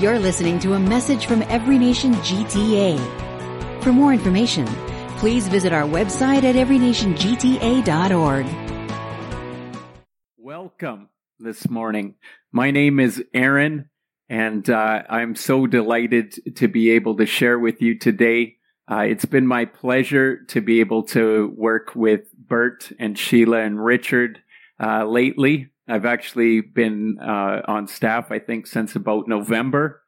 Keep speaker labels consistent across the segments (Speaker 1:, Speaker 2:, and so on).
Speaker 1: You're listening to a message from Every Nation GTA. For more information, please visit our website at everynationgta.org.
Speaker 2: Welcome this morning. My name is Aaron, and uh, I'm so delighted to be able to share with you today. Uh, it's been my pleasure to be able to work with Bert and Sheila and Richard uh, lately. I've actually been uh, on staff, I think, since about November,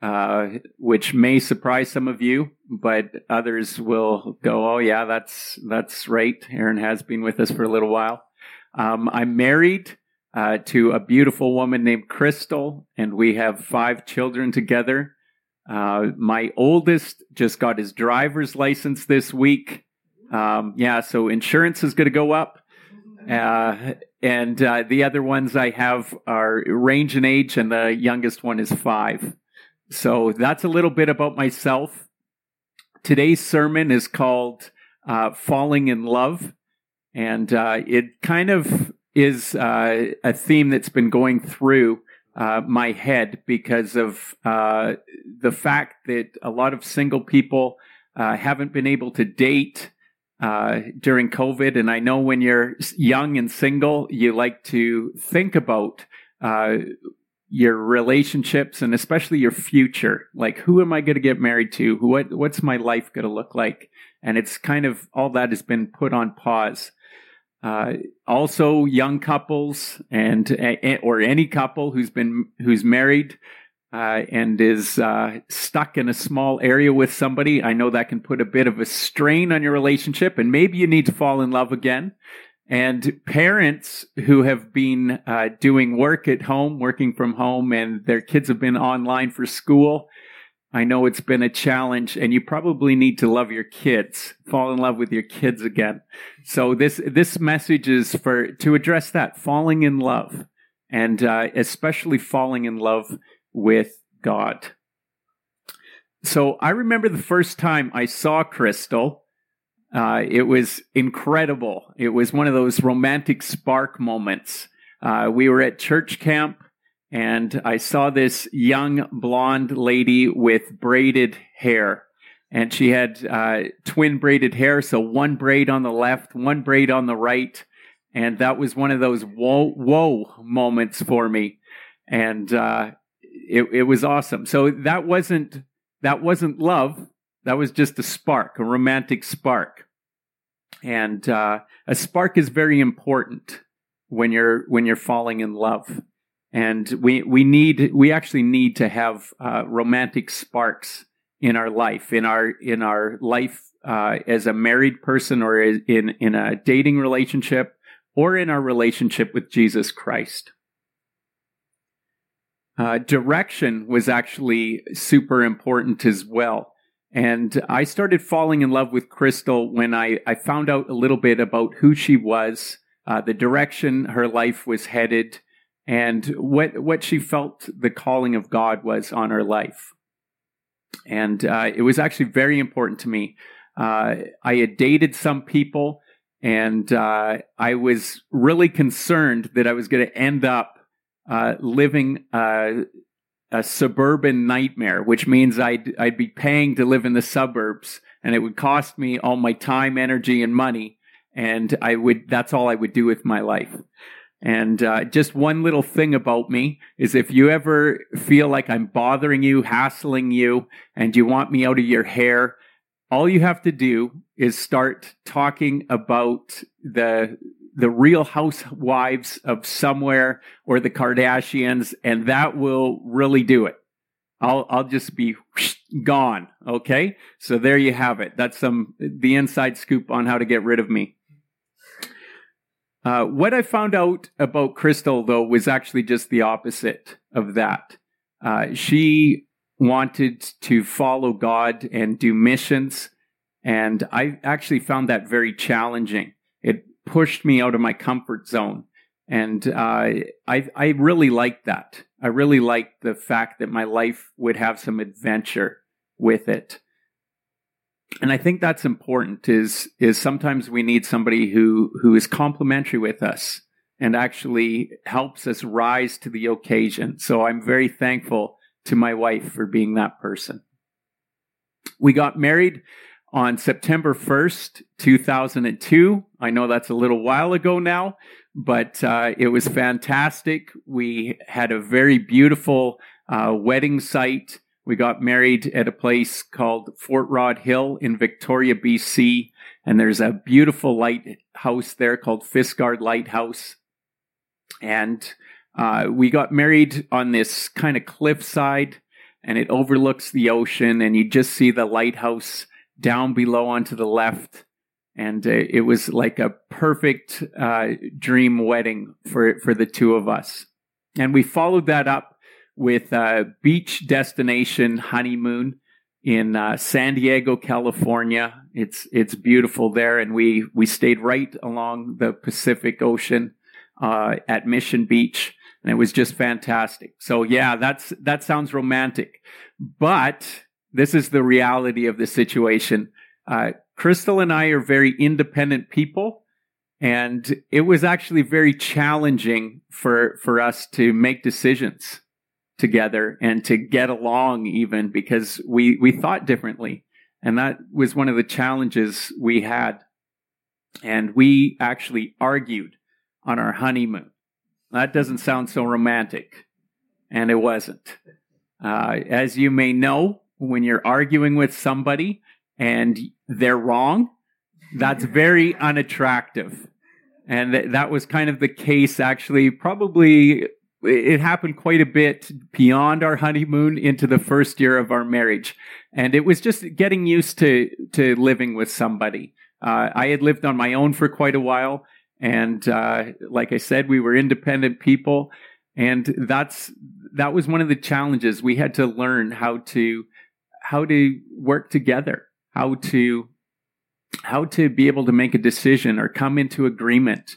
Speaker 2: uh, which may surprise some of you, but others will go, "Oh, yeah, that's that's right." Aaron has been with us for a little while. Um, I'm married uh, to a beautiful woman named Crystal, and we have five children together. Uh, my oldest just got his driver's license this week. Um, yeah, so insurance is going to go up. Uh, and uh, the other ones I have are range in age, and the youngest one is five. So that's a little bit about myself. Today's sermon is called uh, Falling in Love, and uh, it kind of is uh, a theme that's been going through uh, my head because of the fact that a lot of single people haven't been able to date uh, during COVID. And I know when you're young and single, you like to think about uh, your relationships and especially your future. Like, who am I going to get married to? What What's my life going to look like? And it's kind of all that has been put on pause. Uh, also, young couples and or any couple who's been who's married uh, and is uh, stuck in a small area with somebody, I know that can put a bit of a strain on your relationship, and maybe you need to fall in love again. And parents who have been uh, doing work at home, working from home, and their kids have been online for school, I know it's been a challenge, and you probably need to love your kids, fall in love with your kids again. So this this message is for to address that falling in love, and uh, especially falling in love with God. So I remember the first time I saw Crystal. Uh, it was incredible. It was one of those romantic spark moments. Uh, we were at church camp, and I saw this young blonde lady with braided hair. And she had uh, twin braided hair, so one braid on the left, one braid on the right. And that was one of those whoa, whoa moments for me. And uh, it, it was awesome. So that wasn't that wasn't love. That was just a spark, a romantic spark. And uh, a spark is very important when you're when you're falling in love. And we we need we actually need to have uh, romantic sparks in our life, in our in our life uh, as a married person, or in in a dating relationship, or in our relationship with Jesus Christ. Uh, direction was actually super important as well. And I started falling in love with Crystal when I, I found out a little bit about who she was, uh, the direction her life was headed, and what, what she felt the calling of God was on her life. And uh, it was actually very important to me. Uh, I had dated some people, and uh, I was really concerned that I was going to end up uh, living a suburban nightmare, which means I'd I'd be paying to live in the suburbs, and it would cost me all my time, energy, and money, and I would that's all I would do with my life. And uh, just one little thing about me is if you ever feel like I'm bothering you, hassling you, and you want me out of your hair, all you have to do is start talking about the the real housewives of somewhere or the Kardashians, and that will really do it. I'll I'll just be gone. Okay, so there you have it. That's some the inside scoop on how to get rid of me. Uh, what I found out about Crystal, though, was actually just the opposite of that. Uh, she wanted to follow God and do missions, and I actually found that very challenging. Pushed me out of my comfort zone. And uh, I, I really liked that. I really liked the fact that my life would have some adventure with it. And I think that's important is, is sometimes we need somebody who, who is complementary with us and actually helps us rise to the occasion. So I'm very thankful to my wife for being that person. We got married on September 1st, 2002. I know that's a little while ago now, but uh, it was fantastic. We had a very beautiful uh, wedding site. We got married at a place called Fort Rodd Hill in Victoria, BC. And there's a beautiful lighthouse there called Fisgard Lighthouse. And uh, we got married on this kind of cliffside, and it overlooks the ocean, and you just see the lighthouse down below onto the left. And uh, it was like a perfect uh, dream wedding for for the two of us. And we followed that up with a beach destination honeymoon in uh, San Diego, California. It's it's beautiful there, and we we stayed right along the Pacific Ocean uh, at Mission Beach, and it was just fantastic. So yeah, that's that sounds romantic, but this is the reality of the situation. Uh, Crystal and I are very independent people, and it was actually very challenging for for us to make decisions together and to get along even because we we thought differently. And that was one of the challenges we had. And we actually argued on our honeymoon. That doesn't sound so romantic. And it wasn't. Uh, as you may know when you're arguing with somebody and they're wrong, that's very unattractive. And th- that was kind of the case, actually, probably it happened quite a bit beyond our honeymoon into the first year of our marriage. And it was just getting used to, to living with somebody. Uh, I had lived on my own for quite a while. And uh, like I said, we were independent people. And that's, that was one of the challenges. We had to learn how to how to work together, how to how to be able to make a decision or come into agreement.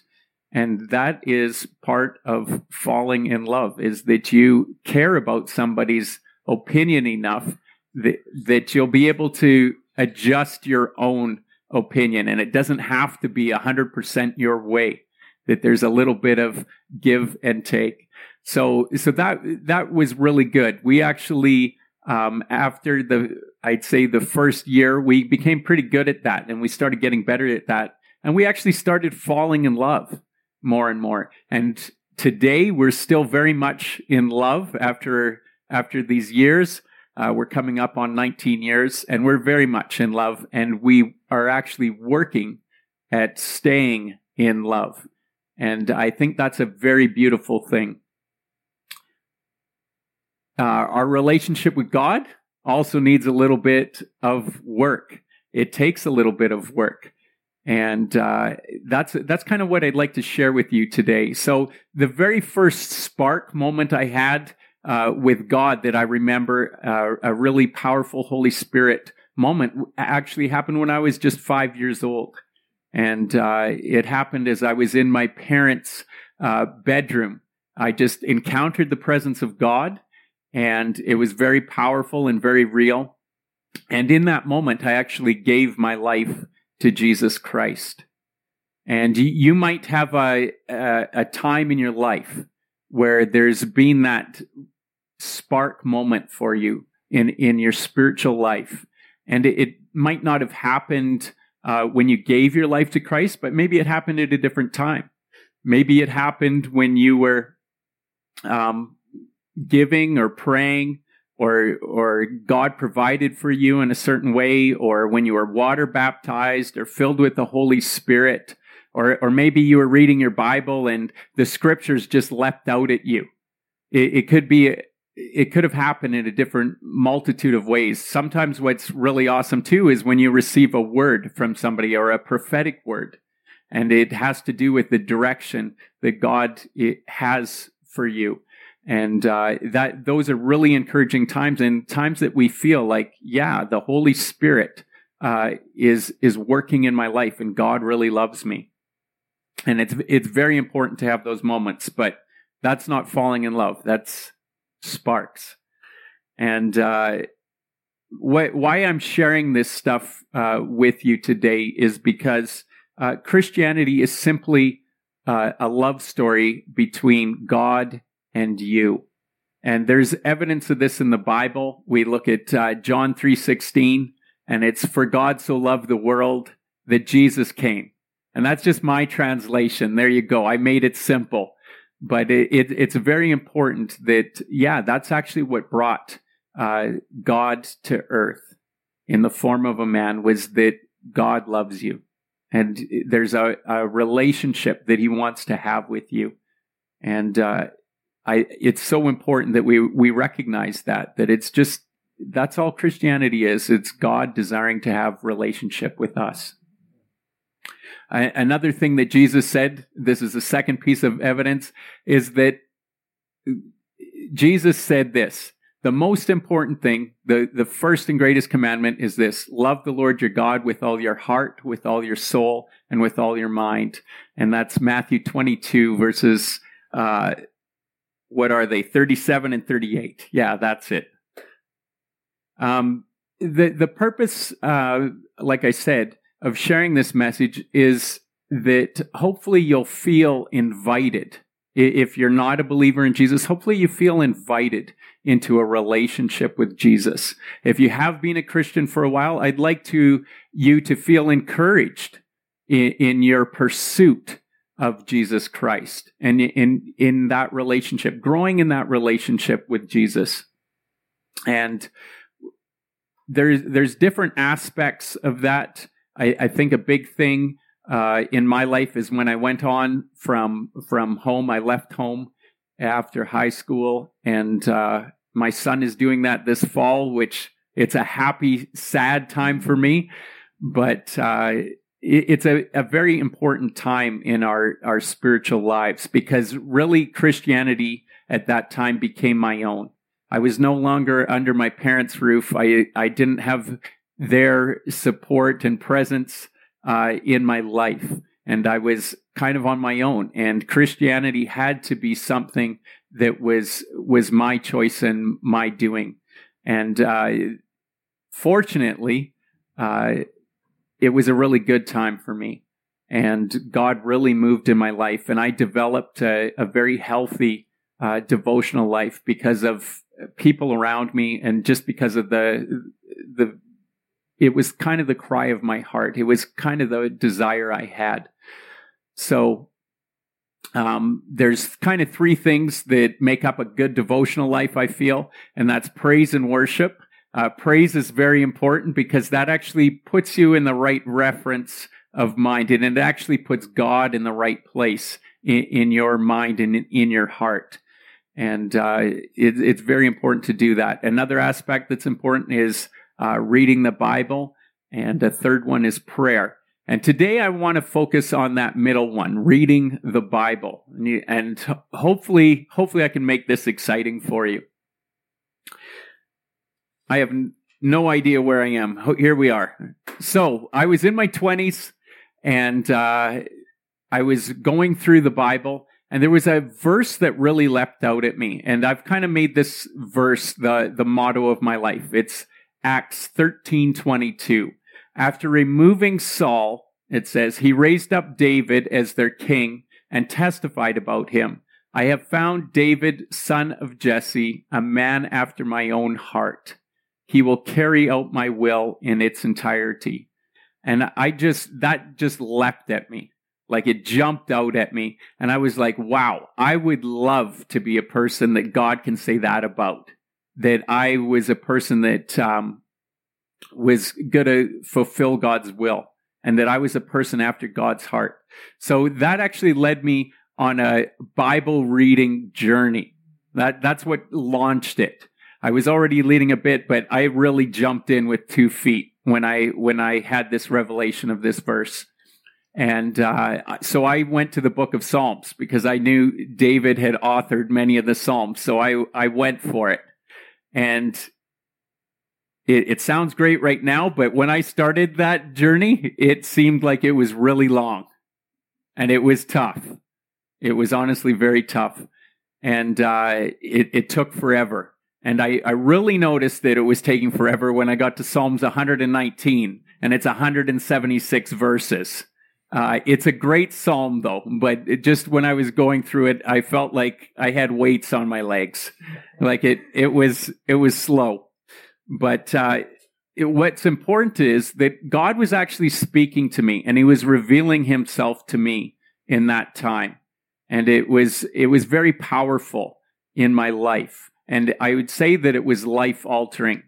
Speaker 2: And that is part of falling in love is that you care about somebody's opinion enough that, that you'll be able to adjust your own opinion. And it doesn't have to be 100% your way, that there's a little bit of give and take. So, so that, that was really good. We actually, um, after the, I'd say the first year, we became pretty good at that and we started getting better at that. And we actually started falling in love more and more. And today we're still very much in love after, after these years. Uh, we're coming up on 19 years and we're very much in love and we are actually working at staying in love. And I think that's a very beautiful thing. Uh, our relationship with God also needs a little bit of work. It takes a little bit of work. And uh, that's that's kind of what I'd like to share with you today. So the very first spark moment I had uh, with God that I remember, uh, a really powerful Holy Spirit moment, actually happened when I was just five years old, and uh, it happened as I was in my parents' uh, bedroom. I just encountered the presence of God, and it was very powerful and very real. And in that moment, I actually gave my life to Jesus Christ. And you might have a, a, a time in your life where there's been that spark moment for you in, in your spiritual life. And it, it might not have happened uh, when you gave your life to Christ, but maybe it happened at a different time. Maybe it happened when you were um, giving or praying or or God provided for you in a certain way or when you were water baptized or filled with the Holy Spirit or or maybe you were reading your Bible and the scriptures just leapt out at you. It, it could be it could have happened in a different multitude of ways. Sometimes what's really awesome too is when you receive a word from somebody or a prophetic word and it has to do with the direction that God has for you and uh, that those are really encouraging times and times that we feel like yeah the holy spirit uh, is is working in my life and god really loves me. And it's it's very important to have those moments but that's not falling in love. That's sparks. And uh, wh- why i'm sharing this stuff uh, with you today is because uh, christianity is simply uh, a love story between god and you. And there's evidence of this in the Bible. We look at uh, John 3:16 and it's for God so loved the world that Jesus came. And that's just my translation. There you go. I made it simple. But it, it, it's very important that, yeah, that's actually what brought uh, God to earth in the form of a man was that God loves you. And there's a, a relationship that he wants to have with you. And uh, I, it's so important that we we recognize that that it's just that's all Christianity is. It's God desiring to have relationship with us. Uh, another thing that Jesus said, this is the second piece of evidence, is that Jesus said this. The most important thing, the, the first and greatest commandment is this love the Lord your God with all your heart, with all your soul, and with all your mind. And that's Matthew 22, verses uh, what are they? 37 and 38. Yeah, that's it. Um, the, the purpose, uh, like I said, of sharing this message is that hopefully you'll feel invited. If you're not a believer in Jesus, hopefully you feel invited into a relationship with Jesus. If you have been a Christian for a while, I'd like to you to feel encouraged in, in your pursuit of Jesus Christ and in, in that relationship, growing in that relationship with Jesus. And there's, there's different aspects of that. I, I think a big thing uh, in my life is when I went on from, from home, I left home after high school and, uh, my son is doing that this fall, which it's a happy, sad time for me. But, uh, it's a, a very important time in our, our spiritual lives because really Christianity at that time became my own. I was no longer under my parents' roof. I, I didn't have their support and presence uh, in my life. And I was kind of on my own. And Christianity had to be something that was was my choice and my doing. And uh, fortunately, uh, it was a really good time for me. And God really moved in my life, and I developed a, a very healthy uh, devotional life because of people around me, and just because of the the. It was kind of the cry of my heart. It was kind of the desire I had. So um, there's kind of three things that make up a good devotional life, I feel, and that's praise and worship. Uh, praise is very important because that actually puts you in the right reference of mind and it actually puts God in the right place in, in your mind and in, in your heart. And uh, it, it's very important to do that. Another aspect that's important is uh, reading the Bible. And a third one is prayer. And today I want to focus on that middle one, reading the Bible. And hopefully, hopefully I can make this exciting for you. I have no idea where I am. Here we are. So I was in my 20s and uh, I was going through the Bible, and there was a verse that really leapt out at me. And I've kind of made this verse the, the motto of my life. It's Acts 13 22. After removing Saul, it says, he raised up David as their king and testified about him. I have found David, son of Jesse, a man after my own heart he will carry out my will in its entirety. And I just, that just leapt at me. Like it jumped out at me. And I was like, wow, I would love to be a person that God can say that about. That I was a person that um, was going to fulfill God's will and that I was a person after God's heart. So that actually led me on a Bible reading journey. That, that's what launched it. I was already leading a bit, but I really jumped in with two feet when I when I had this revelation of this verse. And uh, so I went to the book of Psalms because I knew David had authored many of the Psalms. So I, I went for it. And it, it sounds great right now, but when I started that journey, it seemed like it was really long and it was tough. It was honestly very tough. And uh, it, it took forever. And I, I really noticed that it was taking forever when I got to Psalms 119, and it's 176 verses. Uh, it's a great psalm, though, but just when I was going through it, I felt like I had weights on my legs, like it it was it was slow. But uh, it, what's important is that God was actually speaking to me, and He was revealing Himself to me in that time, and it was it was very powerful in my life, and I would say that it was life altering.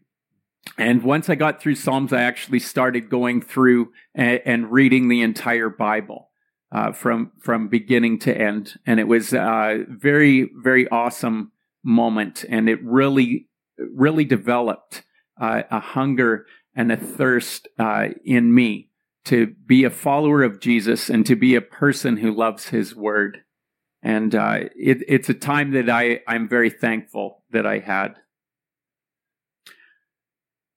Speaker 2: And once I got through Psalms, I actually started going through and, and reading the entire Bible uh, from from beginning to end, and it was a very very awesome moment, and it really really developed uh, a hunger and a thirst uh, in me to be a follower of Jesus and to be a person who loves His Word. And uh, it, it's a time that I I'm very thankful that I had.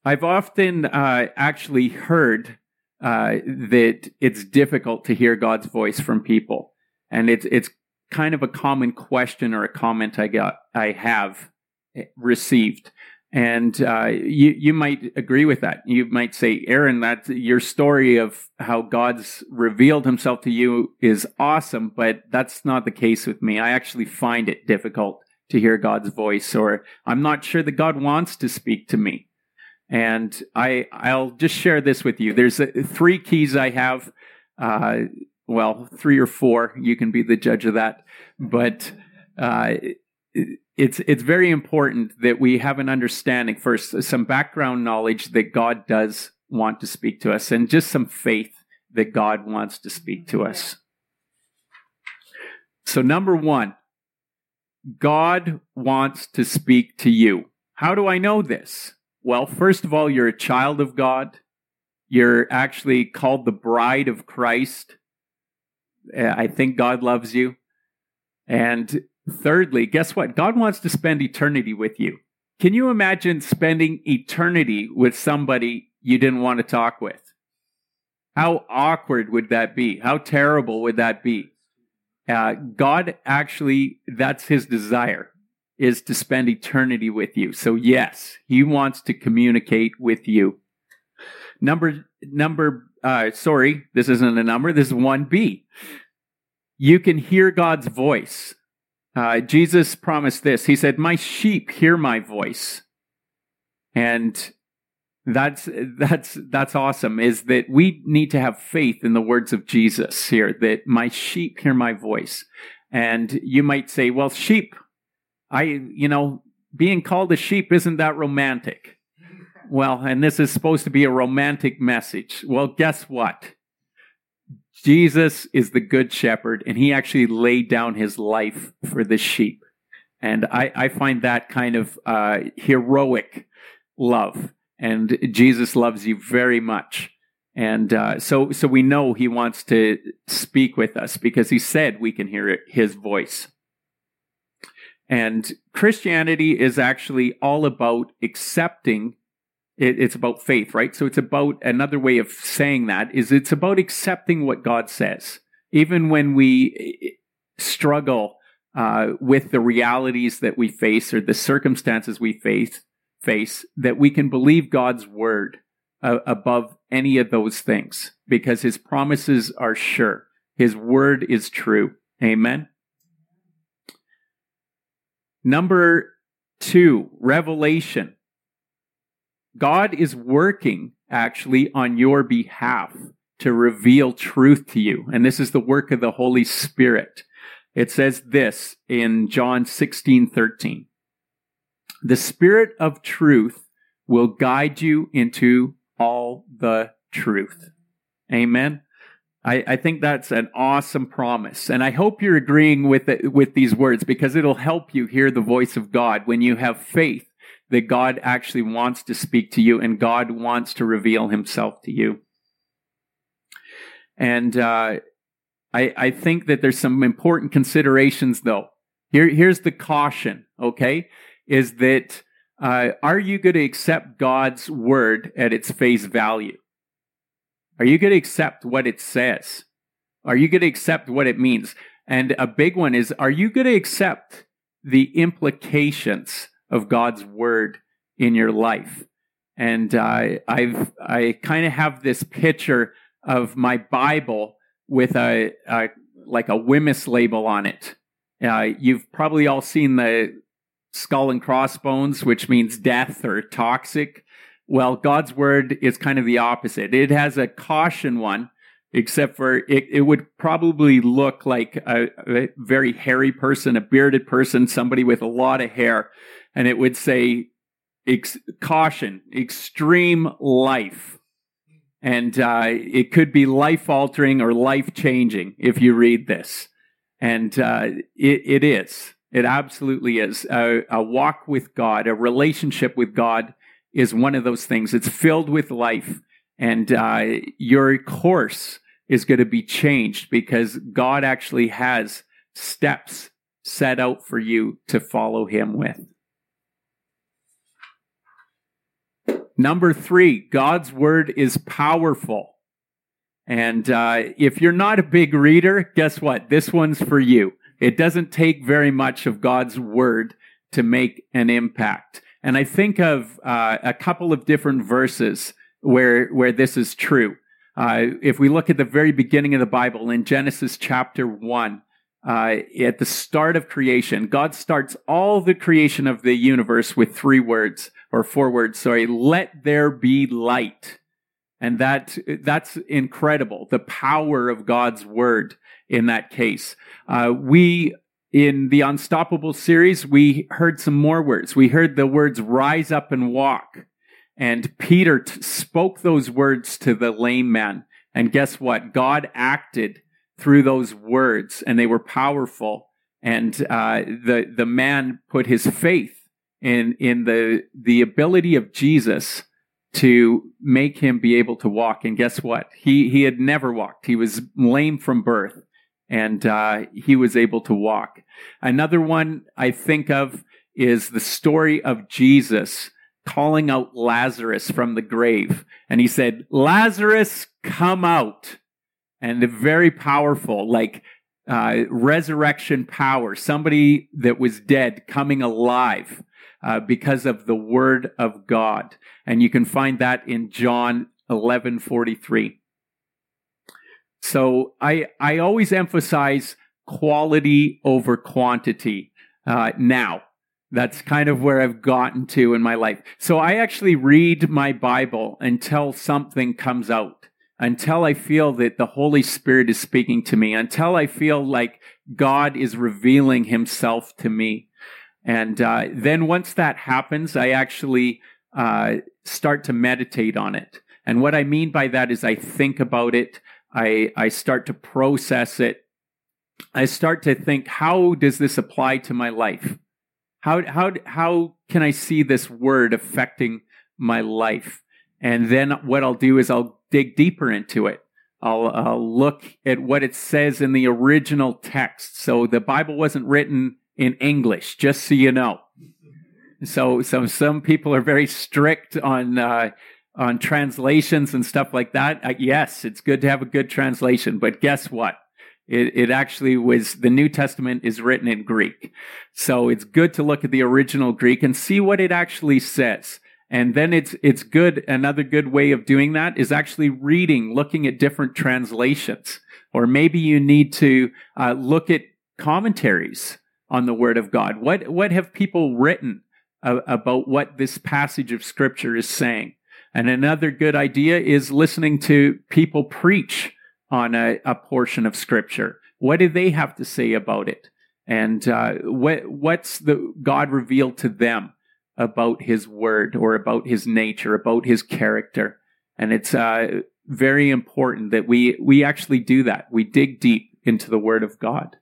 Speaker 2: I've often uh, actually heard uh, that it's difficult to hear God's voice from people, and it's it's kind of a common question or a comment I got I have received, and uh, you you might agree with that. You might say, Aaron, that your story of how God's revealed Himself to you is awesome, but that's not the case with me. I actually find it difficult to hear God's voice, or I'm not sure that God wants to speak to me. And I, I'll just share this with you. There's a, three keys I have. Uh, well, three or four. You can be the judge of that. But uh, it's it's very important that we have an understanding first, some background knowledge that God does want to speak to us, and just some faith that God wants to speak to us. So, number one, God wants to speak to you. How do I know this? Well, first of all, you're a child of God. You're actually called the bride of Christ. Uh, I think God loves you. And thirdly, guess what? God wants to spend eternity with you. Can you imagine spending eternity with somebody you didn't want to talk with? How awkward would that be? How terrible would that be? Uh, God actually, that's his desire is to spend eternity with you. So yes, he wants to communicate with you. Number, number, uh, sorry, this isn't a number. This is 1B. You can hear God's voice. Uh, Jesus promised this. He said, my sheep hear my voice. And that's that's that's awesome is that we need to have faith in the words of Jesus here that my sheep hear my voice and you might say well sheep I, you know, being called a sheep isn't that romantic. Well, and this is supposed to be a romantic message. Well, guess what? Jesus is the good shepherd, and he actually laid down his life for the sheep. And I, I find that kind of uh, heroic love. And Jesus loves you very much. And uh, so, so we know he wants to speak with us because he said we can hear his voice. And Christianity is actually all about accepting. It, it's about faith, right? So it's about another way of saying that is it's about accepting what God says, even when we eh, struggle uh, with the realities that we face or the circumstances we face. Face that we can believe God's word uh, above any of those things because His promises are sure. His word is true. Amen. Number two, revelation. God is working actually on your behalf to reveal truth to you. And this is the work of the Holy Spirit. It says this in John 16, 13. The Spirit of truth will guide you into all the truth. Amen. I, I think that's an awesome promise. And I hope you're agreeing with it, with these words because it'll help you hear the voice of God when you have faith that God actually wants to speak to you and God wants to reveal himself to you. And uh, I, I think that there's some important considerations though. Here, here's the caution, okay? Is that uh, are you going to accept God's word at its face value? Are you going to accept what it says? Are you going to accept what it means? And a big one is are you going to accept the implications of God's word in your life? And uh, I've I kind of have this picture of my Bible with a, a like a WHMIS label on it. Uh, you've probably all seen the skull and crossbones, which means death or toxic. Well, God's word is kind of the opposite. It has a caution one, except for it, it would probably look like a, a very hairy person, a bearded person, somebody with a lot of hair. And it would say, ex- caution, extreme life. And uh, it could be life altering or life changing if you read this. And uh, it, it is. It absolutely is. A, a walk with God, a relationship with God is one of those things. It's filled with life. And uh, your course is going to be changed because God actually has steps set out for you to follow Him with. Number three, God's word is powerful. And uh, if you're not a big reader, guess what? This one's for you. It doesn't take very much of God's word to make an impact. And I think of uh, a couple of different verses where where this is true. Uh, if we look at the very beginning of the Bible in Genesis chapter one, uh, at the start of creation, God starts all the creation of the universe with three words or four words. Sorry, let there be light. And that, that's incredible. The power of God's word in that case. Uh, we, in the Unstoppable series, we heard some more words. We heard the words rise up and walk. And Peter t- spoke those words to the lame man. And guess what? God acted through those words and they were powerful. And, uh, the, the man put his faith in in the the ability of Jesus to make him be able to walk. And guess what? He he had never walked. He was lame from birth, and uh, he was able to walk. Another one I think of is the story of Jesus calling out Lazarus from the grave, and he said, "Lazarus, come out." And the very powerful, like uh, resurrection power, somebody that was dead coming alive uh, because of the word of God. And you can find that in John 11 43. So I, I always emphasize quality over quantity uh, now. That's kind of where I've gotten to in my life. So I actually read my Bible until something comes out, until I feel that the Holy Spirit is speaking to me, until I feel like God is revealing himself to me. And uh, then once that happens, I actually uh, start to meditate on it. And what I mean by that is I think about it, I, I start to process it. I start to think, how does this apply to my life? How, how, how can I see this word affecting my life? And then what I'll do is I'll dig deeper into it. I'll, I'll look at what it says in the original text. So the Bible wasn't written in English, just so you know. So, so some people are very strict on uh, on translations and stuff like that. Uh, yes, it's good to have a good translation, but guess what? It, it actually was the New Testament is written in Greek, so it's good to look at the original Greek and see what it actually says. And then it's it's good. Another good way of doing that is actually reading, looking at different translations, or maybe you need to uh, look at commentaries on the Word of God? What what have people written about what this passage of Scripture is saying? And another good idea is listening to people preach on a, a portion of Scripture. What do they have to say about it? And uh, what what's the God revealed to them about His Word or about His nature, about His character? And it's uh, very important that we we actually do that. We dig deep into the Word of God.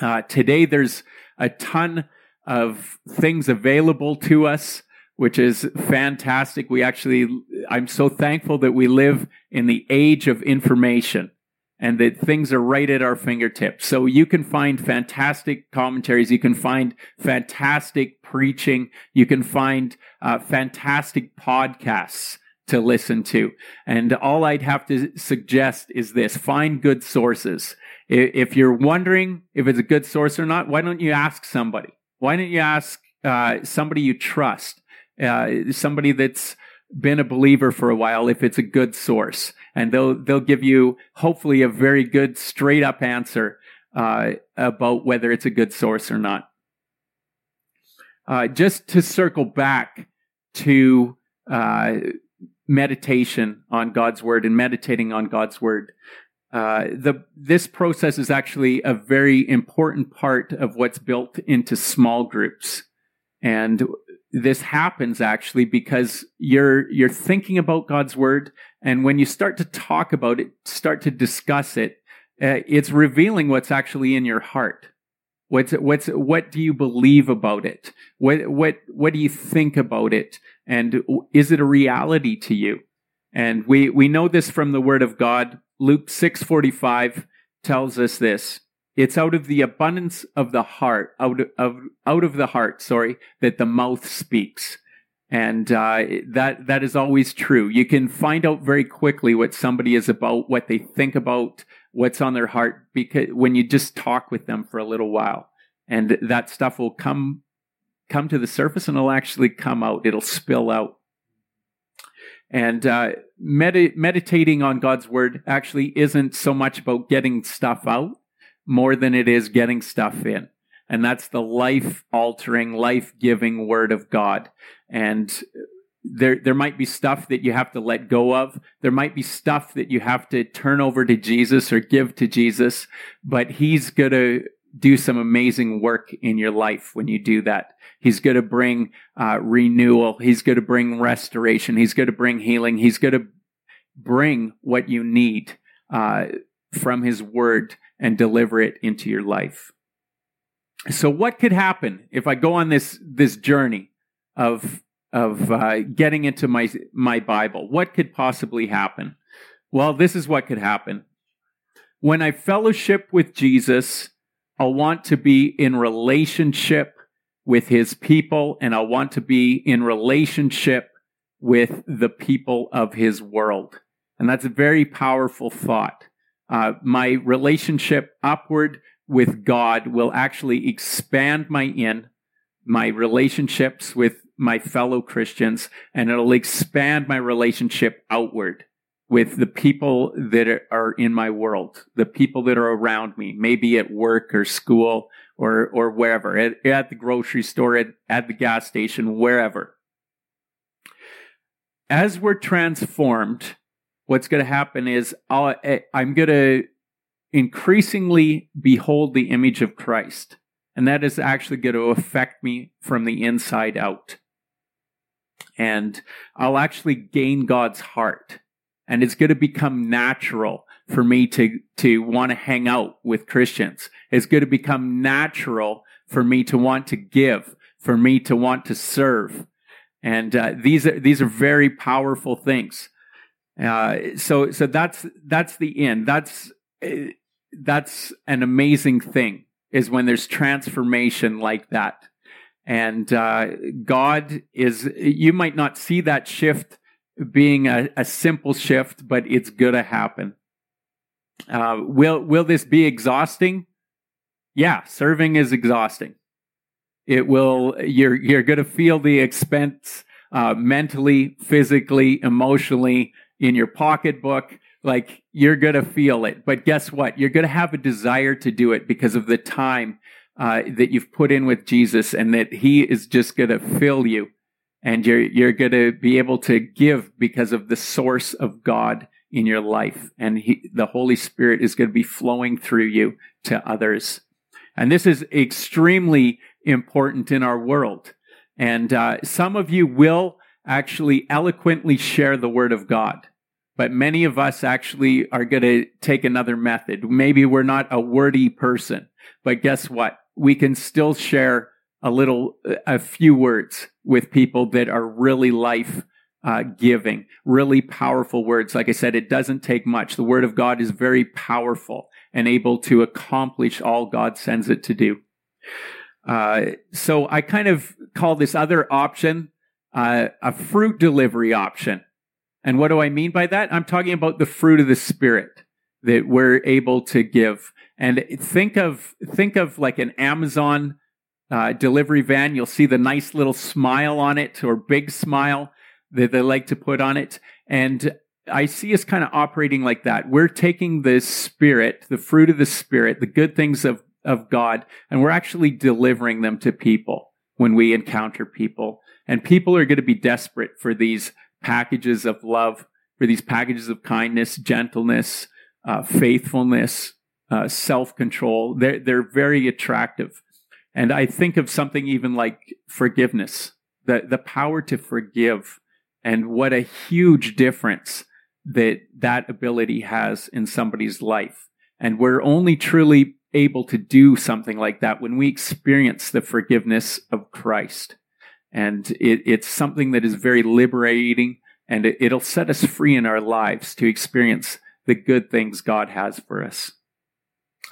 Speaker 2: Uh, today, there's a ton of things available to us, which is fantastic. We actually, I'm so thankful that we live in the age of information and that things are right at our fingertips. So you can find fantastic commentaries. You can find fantastic preaching. You can find uh, fantastic podcasts to listen to. And all I'd have to suggest is this find good sources. If you're wondering if it's a good source or not, why don't you ask somebody? Why don't you ask uh, somebody you trust, uh, somebody that's been a believer for a while, if it's a good source? And they'll they'll give you hopefully a very good straight up answer uh, about whether it's a good source or not. Uh, just to circle back to uh, meditation on God's word and meditating on God's word. Uh, the this process is actually a very important part of what's built into small groups, and this happens actually because you're you're thinking about God's word, and when you start to talk about it, start to discuss it, uh, it's revealing what's actually in your heart. What's what's what do you believe about it? What what what do you think about it? And is it a reality to you? And we we know this from the Word of God. Luke six forty five tells us this. It's out of the abundance of the heart, out of out of the heart, sorry, that the mouth speaks. And uh, that that is always true. You can find out very quickly what somebody is about, what they think about, what's on their heart because when you just talk with them for a little while and that stuff will come come to the surface and it'll actually come out it'll spill out and uh, med- meditating on god's word actually isn't so much about getting stuff out more than it is getting stuff in. And that's the life altering life giving word of god. And there there might be stuff that you have to let go of. There might be stuff that you have to turn over to Jesus or give to Jesus but he's going to do some amazing work in your life when you do that. He's going to bring uh, renewal. He's going to bring restoration. He's going to bring healing. He's going to bring what you need uh, from his word and deliver it into your life so what could happen if i go on this this journey of of uh, getting into my my Bible. What could possibly happen? Well, this is what could happen. When I fellowship with Jesus, I'll want to be in relationship with his people and I want to be in relationship with the people of his world. And that's a very powerful thought. Uh, my relationship upward with God will actually expand my in, my relationships with my fellow Christians and it'll expand my relationship outward with the people that are in my world, the people that are around me, maybe at work or school or, or wherever, at, at the grocery store, at, at the gas station, wherever. As we're transformed, what's going to happen is I'll, eh, I'm going to increasingly behold the image of Christ. And that is actually going to affect me from the inside out and I'll actually gain God's heart. And it's going to become natural for me to, to want to hang out with Christians. It's going to become natural for me to want to give, for me to want to serve. And uh, these are these are very powerful things. Uh, so so that's that's the end. That's that's an amazing thing is when there's transformation like that. And uh, God is, you might not see that shift being a, a simple shift, but it's going to happen. Uh, will, will this be exhausting? Yeah, serving is exhausting. It will, you're, you're going to feel the expense uh, mentally, physically, emotionally in your pocketbook. Like you're going to feel it. But guess what? You're going to have a desire to do it because of the time uh, that you've put in with Jesus and that he is just going to fill you and you're, you're going to be able to give because of the source of God in your life. And he, the Holy Spirit is going to be flowing through you to others. And this is extremely important in our world. And uh, some of you will actually eloquently share the word of God. But many of us actually are going to take another method. Maybe we're not a wordy person, but guess what? we can still share a little, a few words with people that are really life uh, giving, really powerful words. Like I said, it doesn't take much. The word of God is very powerful and able to accomplish all God sends it to do. Uh, so I kind of call this other option uh, a fruit delivery option. And what do I mean by that? I'm talking about the fruit of the Spirit that we're able to give. And think of think of like an Amazon uh, delivery van. You'll see the nice little smile on it or big smile that they like to put on it. And I see us kind of operating like that. We're taking the spirit, the fruit of the spirit, the good things of, of God, and we're actually delivering them to people when we encounter people. And people are going to be desperate for these packages of love, for these packages of kindness, gentleness, uh, faithfulness, uh, self control. They're, they're very attractive. And I think of something even like forgiveness, the, the power to forgive, and what a huge difference that that ability has in somebody's life. And we're only truly able to do something like that when we experience the forgiveness of Christ. And it, it's something that is very liberating and it, it'll set us free in our lives to experience the good things God has for us.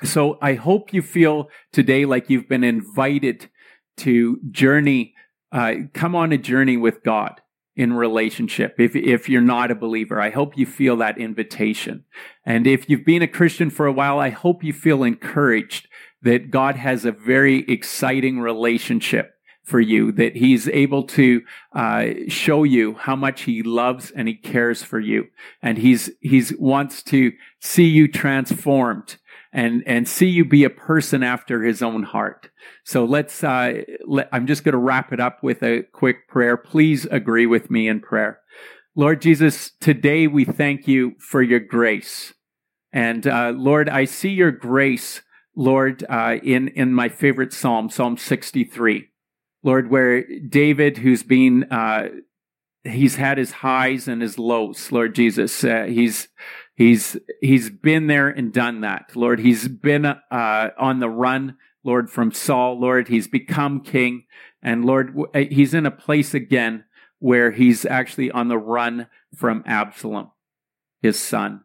Speaker 2: So I hope you feel today like you've been invited to journey, uh, come on a journey with God in relationship. If, if you're not a believer, I hope you feel that invitation. And if you've been a Christian for a while, I hope you feel encouraged that God has a very exciting relationship for you, that he's able to uh, show you how much he loves and he cares for you. And he's, he's wants to see you transformed and and see you be a person after his own heart. So let's uh, let, I'm just going to wrap it up with a quick prayer. Please agree with me in prayer. Lord Jesus, today we thank you for your grace. And uh, Lord, I see your grace, Lord, uh, in in my favorite psalm, Psalm 63. Lord, where David, who's been uh, he's had his highs and his lows, Lord Jesus. Uh, he's He's he's been there and done that, Lord. He's been uh, on the run, Lord, from Saul, Lord. He's become king, and Lord, uh, he's in a place again where he's actually on the run from Absalom, his son,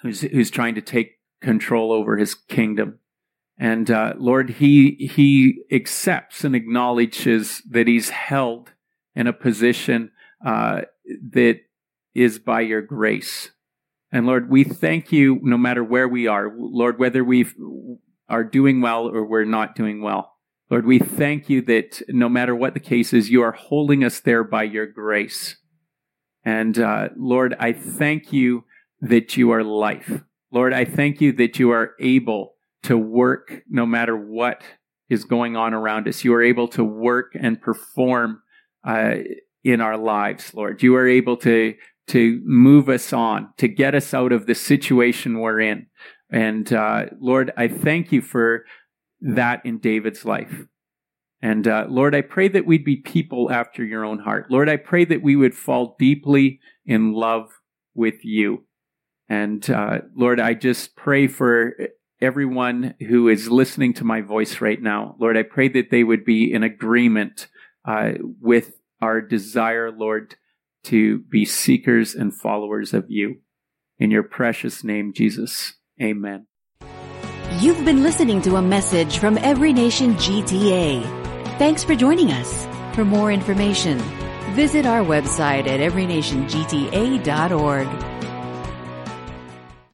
Speaker 2: who's who's trying to take control over his kingdom. And uh, Lord, he he accepts and acknowledges that he's held in a position uh, that is by your grace. And Lord, we thank you no matter where we are. Lord, whether we are doing well or we're not doing well. Lord, we thank you that no matter what the case is, you are holding us there by your grace. And uh, Lord, I thank you that you are life. Lord, I thank you that you are able to work no matter what is going on around us. You are able to work and perform uh, in our lives, Lord. You are able to to move us on, to get us out of the situation we're in. And uh, Lord, I thank you for that in David's life. And uh, Lord, I pray that we'd be people after your own heart. Lord, I pray that we would fall deeply in love with you. And uh, Lord, I just pray for everyone who is listening to my voice right now. Lord, I pray that they would be in agreement uh, with our desire, Lord, to be seekers and followers of you. In your precious name, Jesus. Amen.
Speaker 1: You've been listening to a message from Every Nation GTA. Thanks for joining us. For more information, visit our website at everynationgta.org.